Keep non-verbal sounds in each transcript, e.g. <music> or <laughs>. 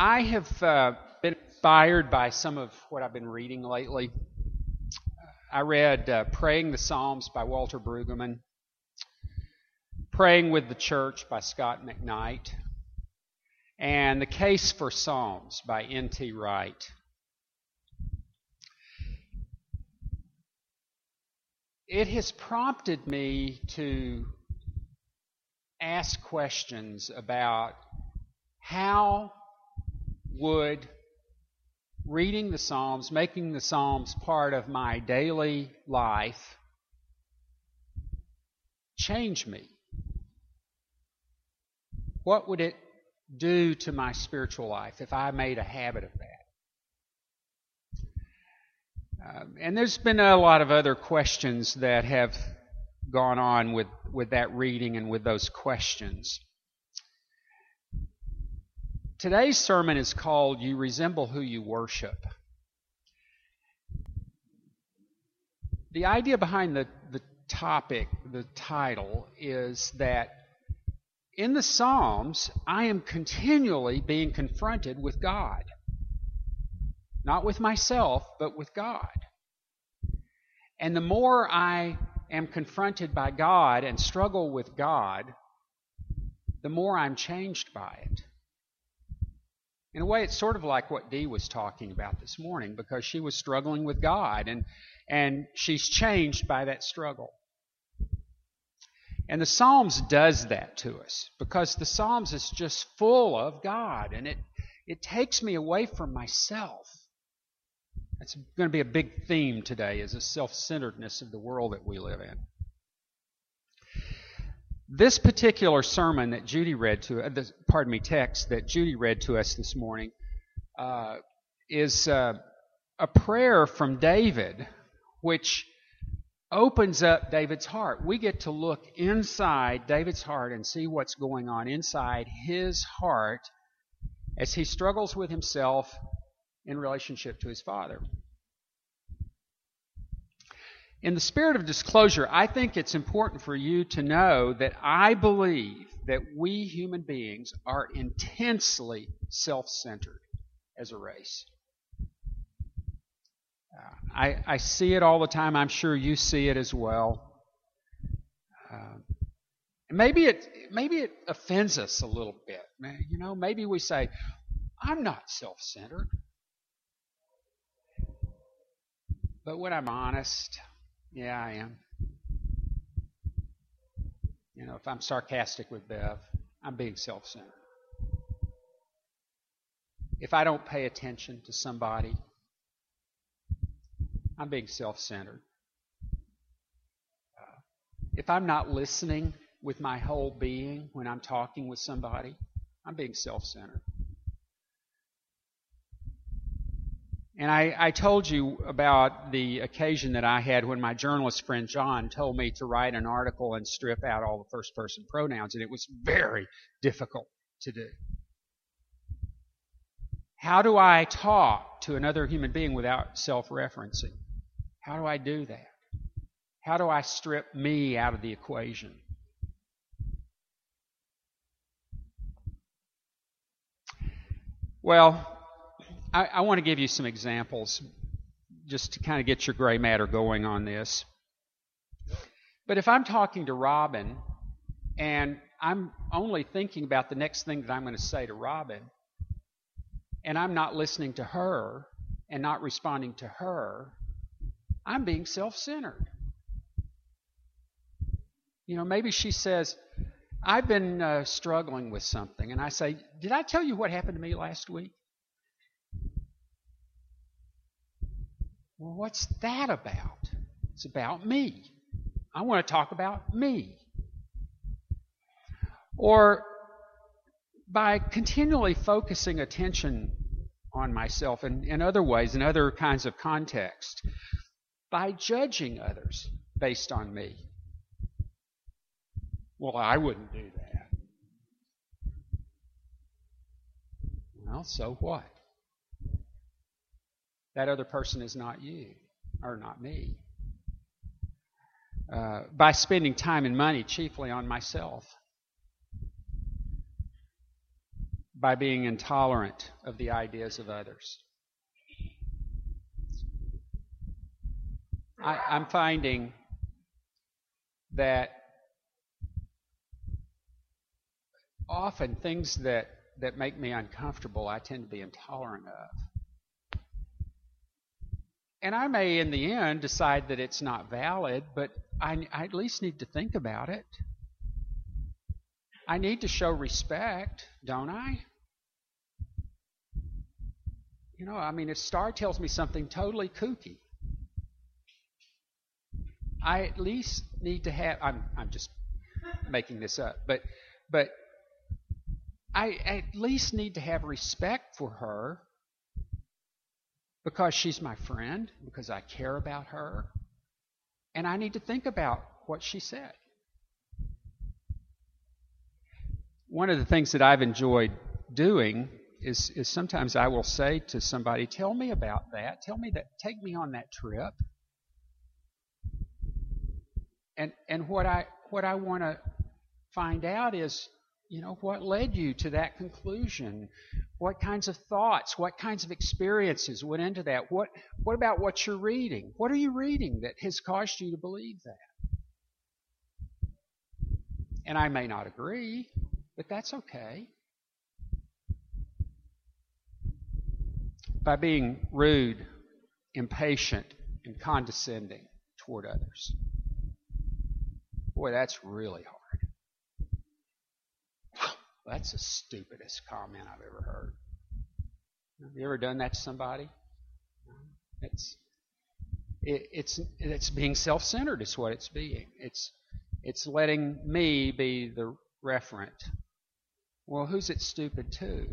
I have uh, been inspired by some of what I've been reading lately. I read uh, Praying the Psalms by Walter Brueggemann, Praying with the Church by Scot McKnight, and The Case for Psalms by N.T. Wright. It has prompted me to ask questions about how would reading the Psalms, making the Psalms part of my daily life, change me? What would it do to my spiritual life if I made a habit of that? Um, and there's been a lot of other questions that have gone on with, with that reading and with those questions. Today's sermon is called You Resemble Who You Worship. The idea behind the, the topic, the title, is that in the Psalms, I am continually being confronted with God. Not with myself, but with God. And the more I am confronted by God and struggle with God, the more I'm changed by it. In a way, it's sort of like what Dee was talking about this morning because she was struggling with God and, and she's changed by that struggle. And the Psalms does that to us because the Psalms is just full of God and it, it takes me away from myself. That's going to be a big theme today is the self-centeredness of the world that we live in. This particular sermon that Judy read to, uh, pardon me, text that Judy read to us this morning, uh, is uh, a prayer from David, which opens up David's heart. We get to look inside David's heart and see what's going on inside his heart as he struggles with himself in relationship to his father. In the spirit of disclosure, I think it's important for you to know that I believe that we human beings are intensely self centered as a race. Uh, I, I, see it all the time. I'm sure you see it as well. Uh, maybe it maybe it offends us a little bit. You know, maybe we say, "I'm not self-centered," but when I'm honest, yeah, I am. You know, if I'm sarcastic with Bev, I'm being self centered. If I don't pay attention to somebody, I'm being self centered. Uh, if I'm not listening with my whole being when I'm talking with somebody, I'm being self centered. And I, I, told you about the occasion that I had when my journalist friend John told me to write an article and strip out all the first person pronouns, and it was very difficult to do. How do I talk to another human being without self referencing? How do I do that? How do I strip me out of the equation? Well, I, I want to give you some examples just to kind of get your gray matter going on this. But if I'm talking to Robin and I'm only thinking about the next thing that I'm going to say to Robin, and I'm not listening to her and not responding to her, I'm being self centered. You know, maybe she says, I've been uh, struggling with something. And I say, Did I tell you what happened to me last week? Well, what's that about? It's about me. I want to talk about me. Or by continually focusing attention on myself in, in other ways, in other kinds of context, by judging others based on me. Well, I wouldn't do that. Well, so what? That other person is not you or not me. Uh, by spending time and money chiefly on myself. by being intolerant of the ideas of others. I, I'm finding that often things that, that make me uncomfortable, I tend to be intolerant of. And I may, in the end, decide that it's not valid, but I, I at least need to think about it. I need to show respect, don't I? You know, I mean, if Star tells me something totally kooky, I at least need to have. I'm I'm just making this up, but but I at least need to have respect for her because she's my friend, because I care about her, and I need to think about what she said. One of the things that I've enjoyed doing is, is sometimes I will say to somebody, Tell me about that. Tell me that. Take me on that trip. And, and what I, what I want to find out is, you know, what led you to that conclusion? What kinds of thoughts, what kinds of experiences went into that? What, what about what you're reading? What are you reading that has caused you to believe that? And I may not agree, but that's okay. By being rude, impatient, and condescending toward others. Boy, that's really hard. That's the stupidest comment I've ever heard. Have you ever done that to somebody? It's it, it's it's being self-centered. It's what it's being. It's it's letting me be the referent. Well, who's it stupid to?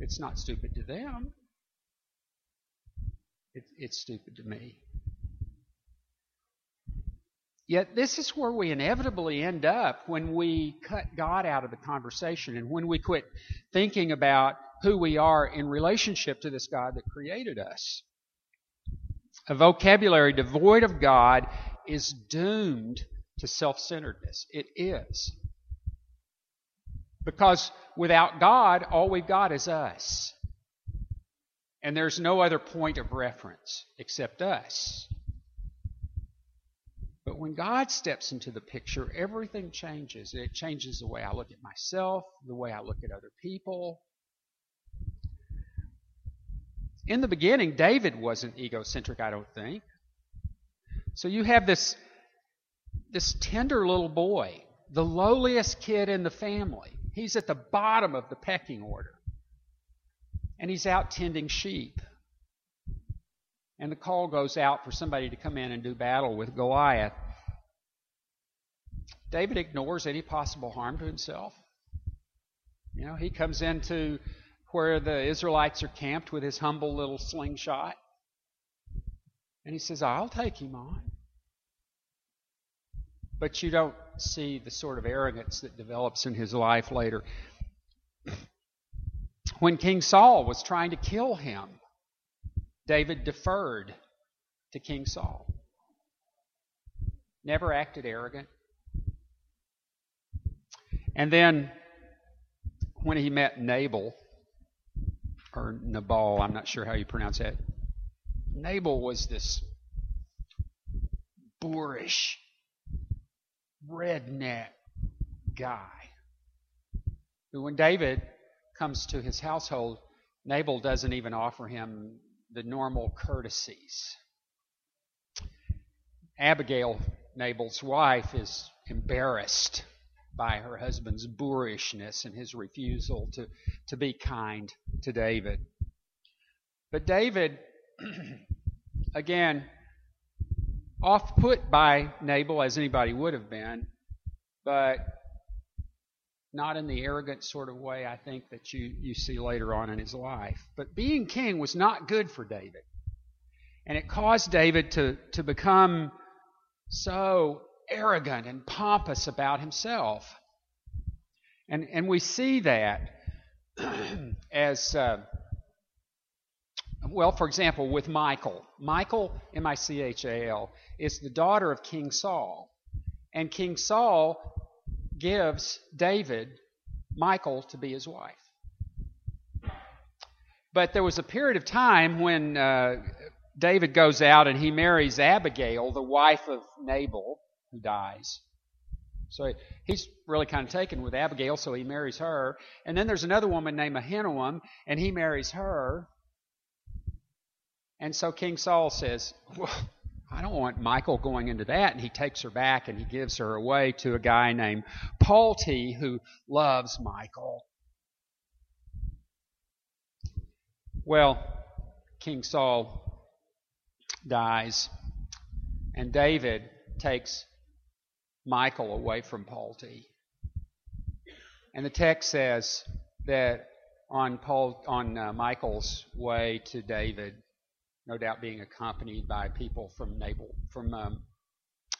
It's not stupid to them. It, it's stupid to me. Yet, this is where we inevitably end up when we cut God out of the conversation and when we quit thinking about who we are in relationship to this God that created us. A vocabulary devoid of God is doomed to self centeredness. It is. Because without God, all we've got is us. And there's no other point of reference except us. But when God steps into the picture, everything changes. It changes the way I look at myself, the way I look at other people. In the beginning, David wasn't egocentric, I don't think. So you have this, this tender little boy, the lowliest kid in the family. He's at the bottom of the pecking order. And he's out tending sheep and the call goes out for somebody to come in and do battle with Goliath. David ignores any possible harm to himself. You know, he comes into where the Israelites are camped with his humble little slingshot. And he says, I'll take him on. But you don't see the sort of arrogance that develops in his life later. <clears throat> When King Saul was trying to kill him, David deferred to King Saul. Never acted arrogant. And then when he met Nabal, or Nabal, I'm not sure how you pronounce that. Nabal was this boorish, redneck guy who, when David comes to his household, Nabal doesn't even offer him the normal courtesies. Abigail, Nabal's wife, is embarrassed by her husband's boorishness and his refusal to, to be kind to David. But David, <clears throat> again, off put by Nabal, as anybody would have been, but not in the arrogant sort of way I think that you, you see later on in his life. But being king was not good for David. And it caused David to, to become so arrogant and pompous about himself. And, and we see that <clears throat> as, uh, well, for example, with Michal. Michal, M I C H A L, is the daughter of King Saul. And King Saul gives David Michal to be his wife. But there was a period of time when uh, David goes out and he marries Abigail, the wife of Nabal, who dies. So he's really kind of taken with Abigail, so he marries her. And then there's another woman named Ahinoam, and he marries her. And so King Saul says, Well, I don't want Michal going into that. And he takes her back and he gives her away to a guy named Palti who loves Michal. Well, King Saul dies, and David takes Michal away from Palti. And the text says that on Paul on uh, Michal's way to David, no doubt being accompanied by people from Nabal, from um,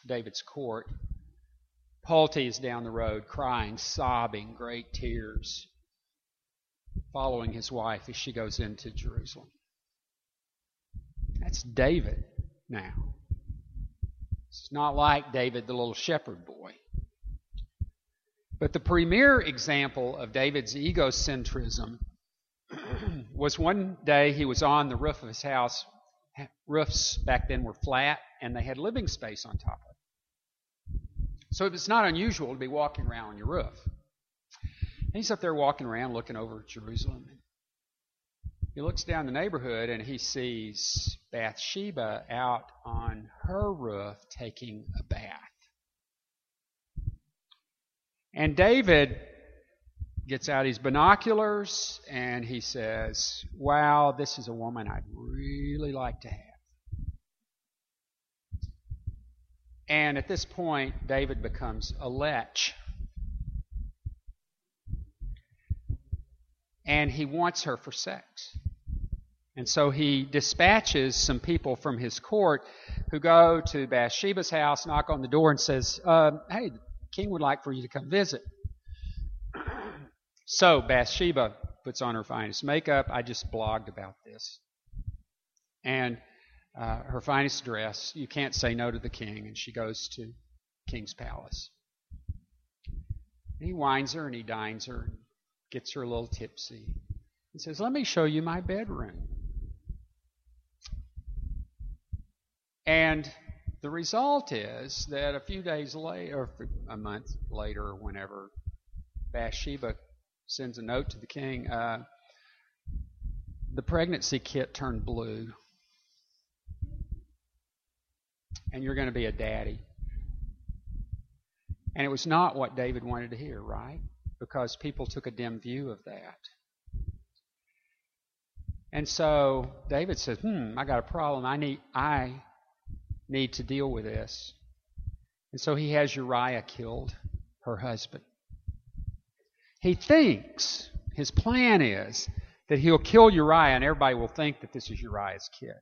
David's court, Palti is down the road crying, sobbing, great tears following his wife as she goes into Jerusalem. That's David now. It's not like David, the little shepherd boy. But the premier example of David's egocentrism <clears throat> was one day he was on the roof of his house. Roofs back then were flat and they had living space on top of it. So it's not unusual to be walking around on your roof. And he's up there walking around looking over Jerusalem. He looks down the neighborhood and he sees Bathsheba out on her roof taking a bath. And David gets out his binoculars and he says, Wow, this is a woman I'd really like to have. And at this point, David becomes a lech and he wants her for sex. And so he dispatches some people from his court who go to Bathsheba's house, knock on the door, and says, uh, "Hey, the king would like for you to come visit." So Bathsheba puts on her finest makeup. I just blogged about this, and uh, her finest dress. You can't say no to the king, and she goes to king's palace. And he wines her and he dines her, and gets her a little tipsy, and says, Let me show you my bedroom. And the result is that a few days later, or a month later, or whenever, Bathsheba sends a note to the king. Uh, the pregnancy kit turned blue, and you're going to be a daddy. And it was not what David wanted to hear, right? because people took a dim view of that. And so David says, "Hmm, I got a problem. I need I need to deal with this." And so he has Uriah killed, her husband. He thinks his plan is that he'll kill Uriah and everybody will think that this is Uriah's kid.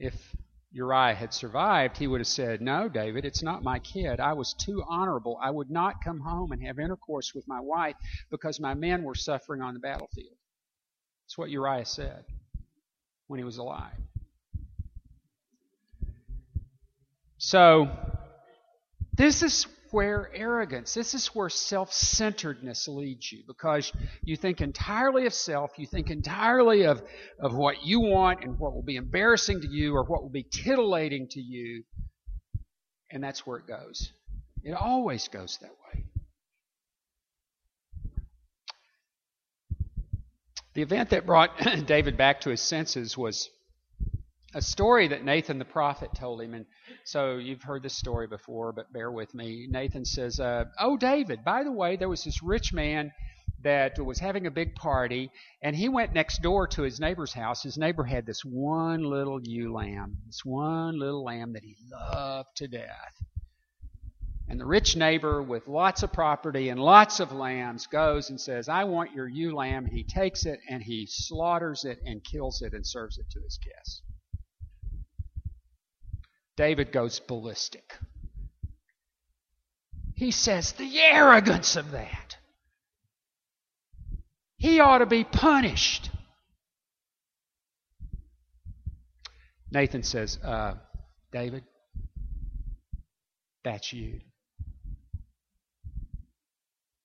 If Uriah had survived, he would have said, No, David, it's not my kid. I was too honorable. I would not come home and have intercourse with my wife because my men were suffering on the battlefield. That's what Uriah said when he was alive. So, this is where arrogance, this is where self centeredness leads you because you think entirely of self, you think entirely of, of what you want and what will be embarrassing to you or what will be titillating to you, and that's where it goes. It always goes that way. The event that brought <coughs> David back to his senses was a story that Nathan the prophet told him. And so you've heard this story before, but bear with me. Nathan says, uh, Oh, David, by the way, there was this rich man that was having a big party, and he went next door to his neighbor's house. His neighbor had this one little ewe lamb, this one little lamb that he loved to death. And the rich neighbor with lots of property and lots of lambs goes and says, I want your ewe lamb. And he takes it and he slaughters it and kills it and serves it to his guests. David goes ballistic. He says, The arrogance of that. He ought to be punished. Nathan says, uh, David, that's you.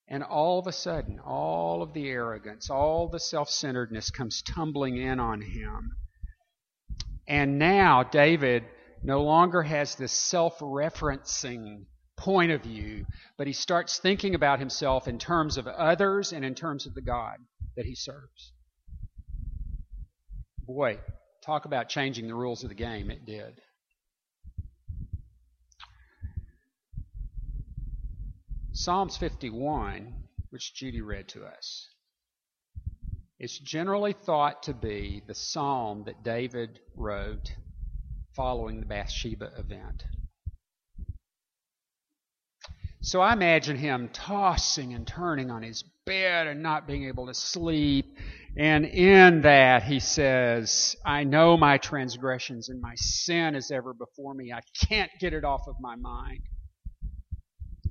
And all of a sudden, all of the arrogance, all the self centeredness comes tumbling in on him. And now David no longer has this self referencing point of view, but he starts thinking about himself in terms of others and in terms of the God that he serves. Boy, talk about changing the rules of the game. It did. Psalms 51, which Judy read to us, is generally thought to be the psalm that David wrote following the Bathsheba event. So I imagine him tossing and turning on his bed and not being able to sleep. And in that, he says, I know my transgressions and my sin is ever before me. I can't get it off of my mind.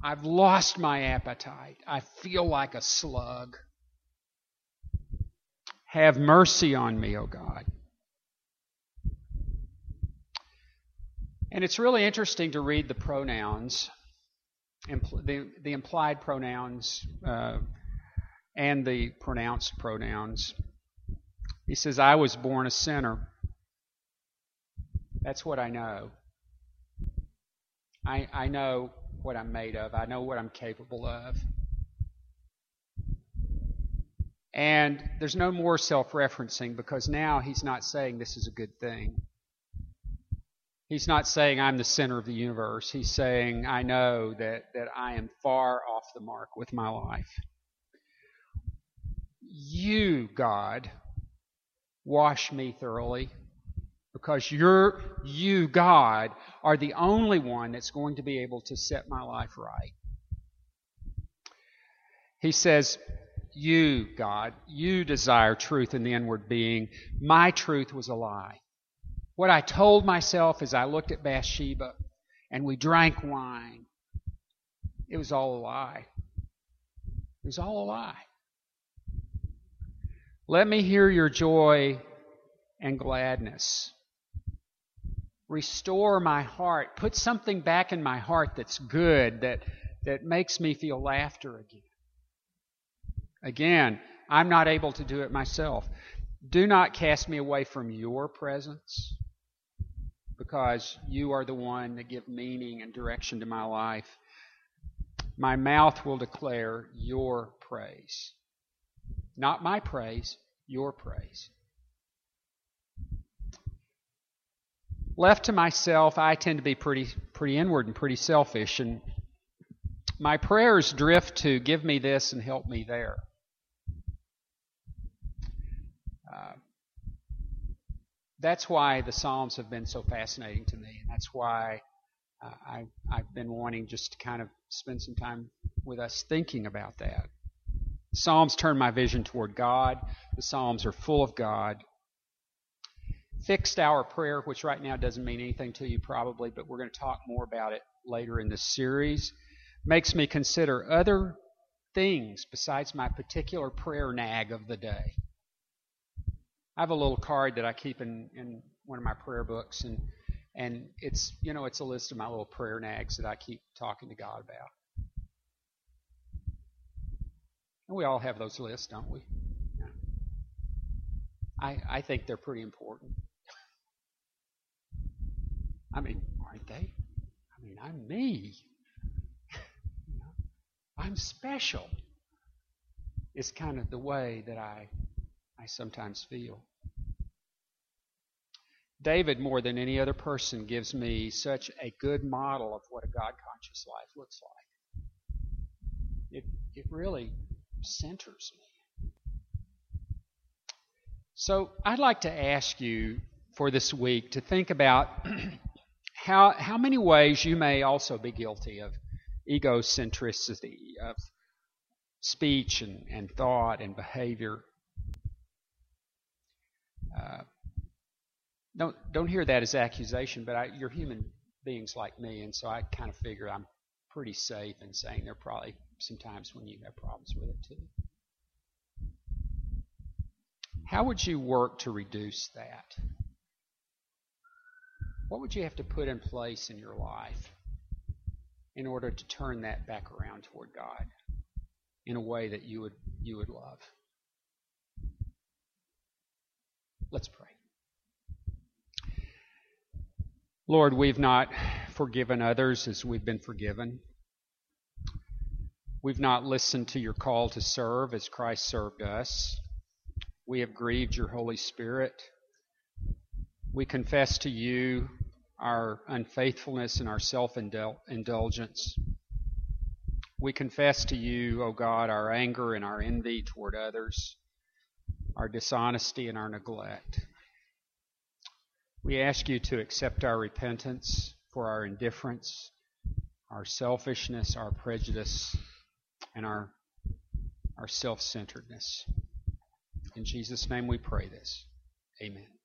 I've lost my appetite. I feel like a slug. Have mercy on me, O God. And it's really interesting to read the pronouns impl- the, the implied pronouns uh, and the pronounced pronouns. He says, I was born a sinner. That's what I know. I, I know what I'm made of, I know what I'm capable of. And there's no more self referencing because now he's not saying this is a good thing. He's not saying I'm the center of the universe. He's saying I know that, that I am far off the mark with my life. You, God, wash me thoroughly because you're, you, God, are the only one that's going to be able to set my life right. He says, You, God, you desire truth in the inward being. My truth was a lie. What I told myself as I looked at Bathsheba and we drank wine, it was all a lie. It was all a lie. Let me hear your joy and gladness. Restore my heart. Put something back in my heart that's good, that, that makes me feel laughter again. Again, I'm not able to do it myself. Do not cast me away from your presence because you are the one that give meaning and direction to my life. My mouth will declare your praise. Not my praise, your praise. Left to myself, I tend to be pretty pretty inward and pretty selfish and my prayers drift to give me this and help me there. Uh, that's why the Psalms have been so fascinating to me, and that's why uh, I, I've been wanting just to kind of spend some time with us thinking about that. Psalms turn my vision toward God. The Psalms are full of God. Fixed hour prayer, which right now doesn't mean anything to you probably, but we're going to talk more about it later in this series, makes me consider other things besides my particular prayer nag of the day. I have a little card that I keep in, in one of my prayer books, and and it's you know it's a list of my little prayer nags that I keep talking to God about. And we all have those lists, don't we? Yeah. I I think they're pretty important. I mean, aren't they? I mean, I'm me. <laughs> I'm special. It's kind of the way that I I sometimes feel. David, more than any other person, gives me such a good model of what a God conscious life looks like. It, it really centers me. So I'd like to ask you for this week to think about <clears throat> how, how many ways you may also be guilty of egocentricity, of speech and, and thought and behavior. Uh, don't don't hear that as accusation, but I, you're human beings like me, and so I kind of figure I'm pretty safe in saying there are probably some times when you have problems with it too. How would you work to reduce that? What would you have to put in place in your life in order to turn that back around toward God? in a way that you would you would love. Let's pray. Lord, we've not forgiven others as we've been forgiven. We've not listened to your call to serve as Christ served us. We have grieved your Holy Spirit. We confess to you our unfaithfulness and our self indulgence. We confess to you, O oh God, our anger and our envy toward others, our dishonesty and our neglect. We ask you to accept our repentance for our indifference, our selfishness, our prejudice, and our, our self centeredness. In Jesus' name we pray this. Amen.